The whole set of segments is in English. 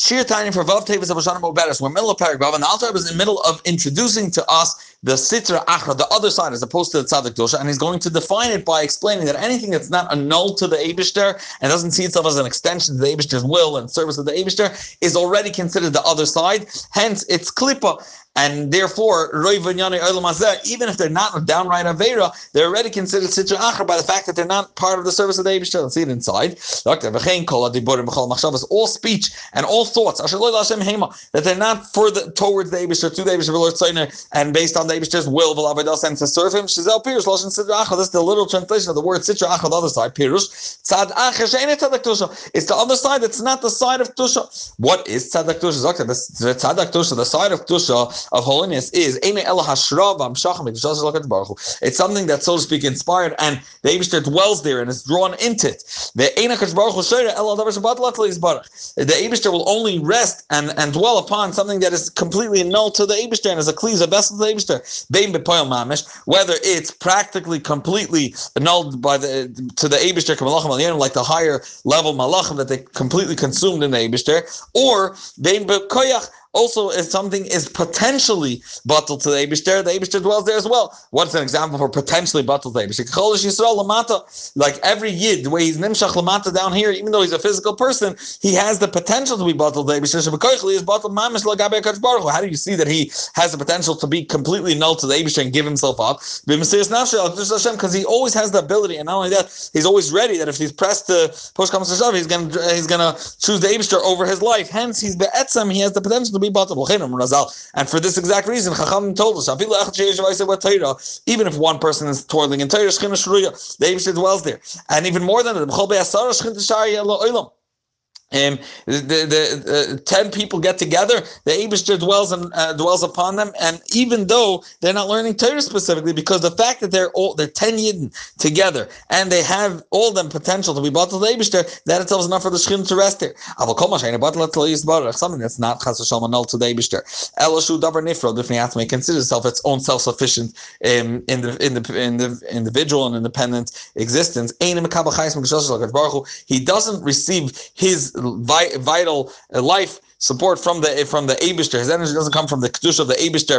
Shiur Tanya for Vav Teves of Hashanah Moberes. We're middle of paragraph, and the Alter is in the middle of introducing to us the Sitra Achra, the other side, as opposed to the Tzadik Dosha, and he's going to define it by explaining that anything that's not a null to the Abishter and doesn't see itself as an extension to the Abishter's will and service of the Abishter is already considered the other side. Hence, it's Klippa. And therefore, even if they're not a downright Avera, they're already considered Sitra Achra by the fact that they're not part of the service of the Abishter. Let's see it inside. All speech and all thoughts that they're not further towards the Abishter, to the Abishter, and based on the Abishter's will, and to serve him. This is the literal translation of the word Sitra Achra, the other side. Pirush. It's the other side, it's not the side of Tusha. What is Tzadak Tusha? The Tzadak Tusha, the side of Tusha of holiness is it's something that, so to speak, inspired and the Abishter dwells there and is drawn into it. The Abishter will only rest and, and dwell upon something that is completely null to the Abishter and is a klees, a vessel to the Abishter. Whether it's practically completely annulled by the to the Abishter, like the higher level malachim that they completely consumed in the Abishter, or bein bekoyach also if something is potentially bottled to the Abishter, the Abishter dwells there as well. What's an example for potentially bottled to the Abishter? Like every Yid, the way he's Nimshach Lamata down here, even though he's a physical person, he has the potential to be bottled to the Abishter. How do you see that he has the potential to be completely null to the Abishter and give himself up? Because he always has the ability, and not only that, he's always ready that if he's pressed to push comes to shove, he's gonna he's gonna choose the Abishter over his life. Hence, he's be'etzem, he has the potential to be. And for this exact reason, Chacham told us, even if one person is toiling in Torah, the Abishter dwells there. And even more than that, um, the, the, uh, ten people get together, the Abishter dwells and uh, dwells upon them, and even though they're not learning Torah specifically, because the fact that they're all they're ten yidden together and they have all them potential to be bought to the Abishter, that itself is enough for the Shechin to rest there. Something that's not Chas V'Shalom null to the Abishter. Elishu Davar Nifro, the may consider itself its own self sufficient um, in the in the in the individual and independent existence. He doesn't receive his vital uh, life support from the from the Abishter. His energy doesn't come from the kedusha of the Abishter,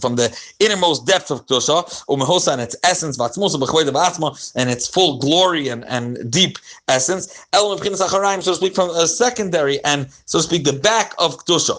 from the innermost depth of kedusha, umehosa and its essence, vatzmusa v'atzma, and its full glory and, and deep essence. El so to speak, from a secondary and so to speak the back of kedusha.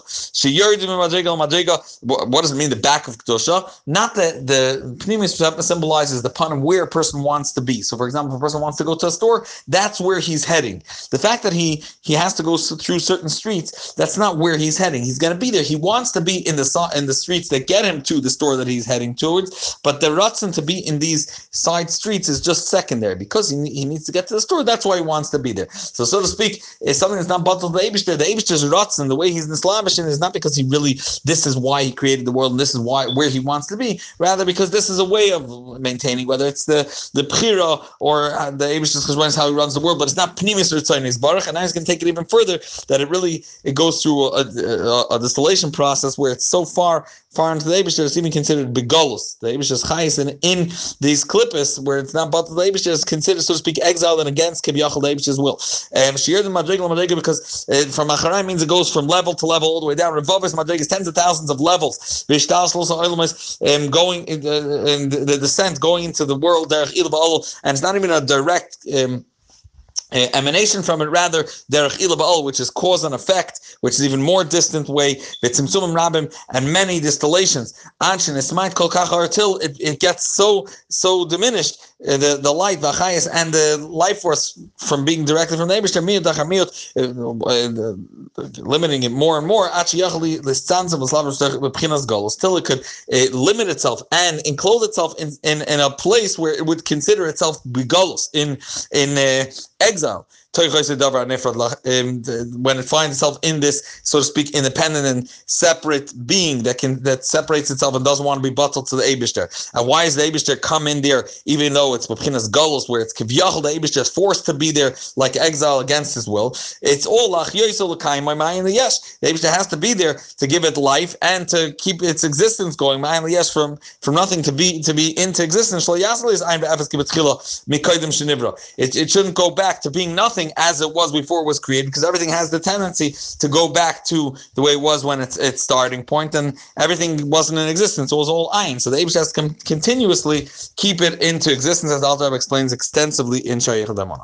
What does it mean? The back of kedusha, not that the pnimis symbolizes the pun where a person wants to be. So, for example, if a person wants to go to a store, that's where he's heading. The fact that he he has to go through certain streets that's not where he's heading. He's going to be there. He wants to be in the in the streets that get him to the store that he's heading towards. But the rutzen to be in these side streets is just secondary because he, he needs to get to the store. That's why he wants to be there. So, so to speak, if something that's not bottled the Abishter, the Abishter's rutzen, the way he's in Slavishin is not because he really, this is why he created the world and this is why where he wants to be. Rather, because this is a way of maintaining, whether it's the the Pchira or uh, the Abishter's because how he runs the world, but it's not Pnimis Ritzayin Baruch. And now he's going to take it even further that it really it goes through a, a, a, distillation process where it's so far far into the Abishter, it's even considered begolus. The Abishter's chayis, and in these klippus, where it's not but the Abishter, is considered, so to speak, exiled and against Kibiyachal, the Abishter's will. And Shir the Madrigal Madrigal, because uh, from Acharai means it goes from level to level all the way down. Revovis Madrigal is tens of thousands of levels. Vishtas um, going in, uh, in the, the descent, going into the world, and it's not even a direct. Um, uh, emanation from it, rather derech ilabal, which is cause and effect, which is even more distant way. V'tzimtzumim rabim and many distillations. Anshin esmait kol till it, it gets so so diminished uh, the the light v'chayis and the life force from being directed from the Eibushter miyut dachar miyut, uh, uh, limiting it more and more. Achiyachli listanzim v'slavim golos till it could uh, limit itself and enclose itself in, in, in a place where it would consider itself begolos in in uh, exile. Um, when it finds itself in this, so to speak, independent and separate being that can that separates itself and doesn't want to be bottled to the Abishter. And why is the Abishter come in there, even though it's Mapinas Golos, where it's Kivyachal, the Abishter is forced to be there like exile against his will? It's all Lach Yoisolakaim, my mind, yes. The Abishter has to be there to give it life and to keep its existence going. My yes, from from nothing to be to be into existence. It, it shouldn't go back back to being nothing as it was before it was created, because everything has the tendency to go back to the way it was when it's its starting point, and everything wasn't in existence. It was all ein. So the Abish has to continuously keep it into existence, as the Alter explains extensively in Shayach Damona.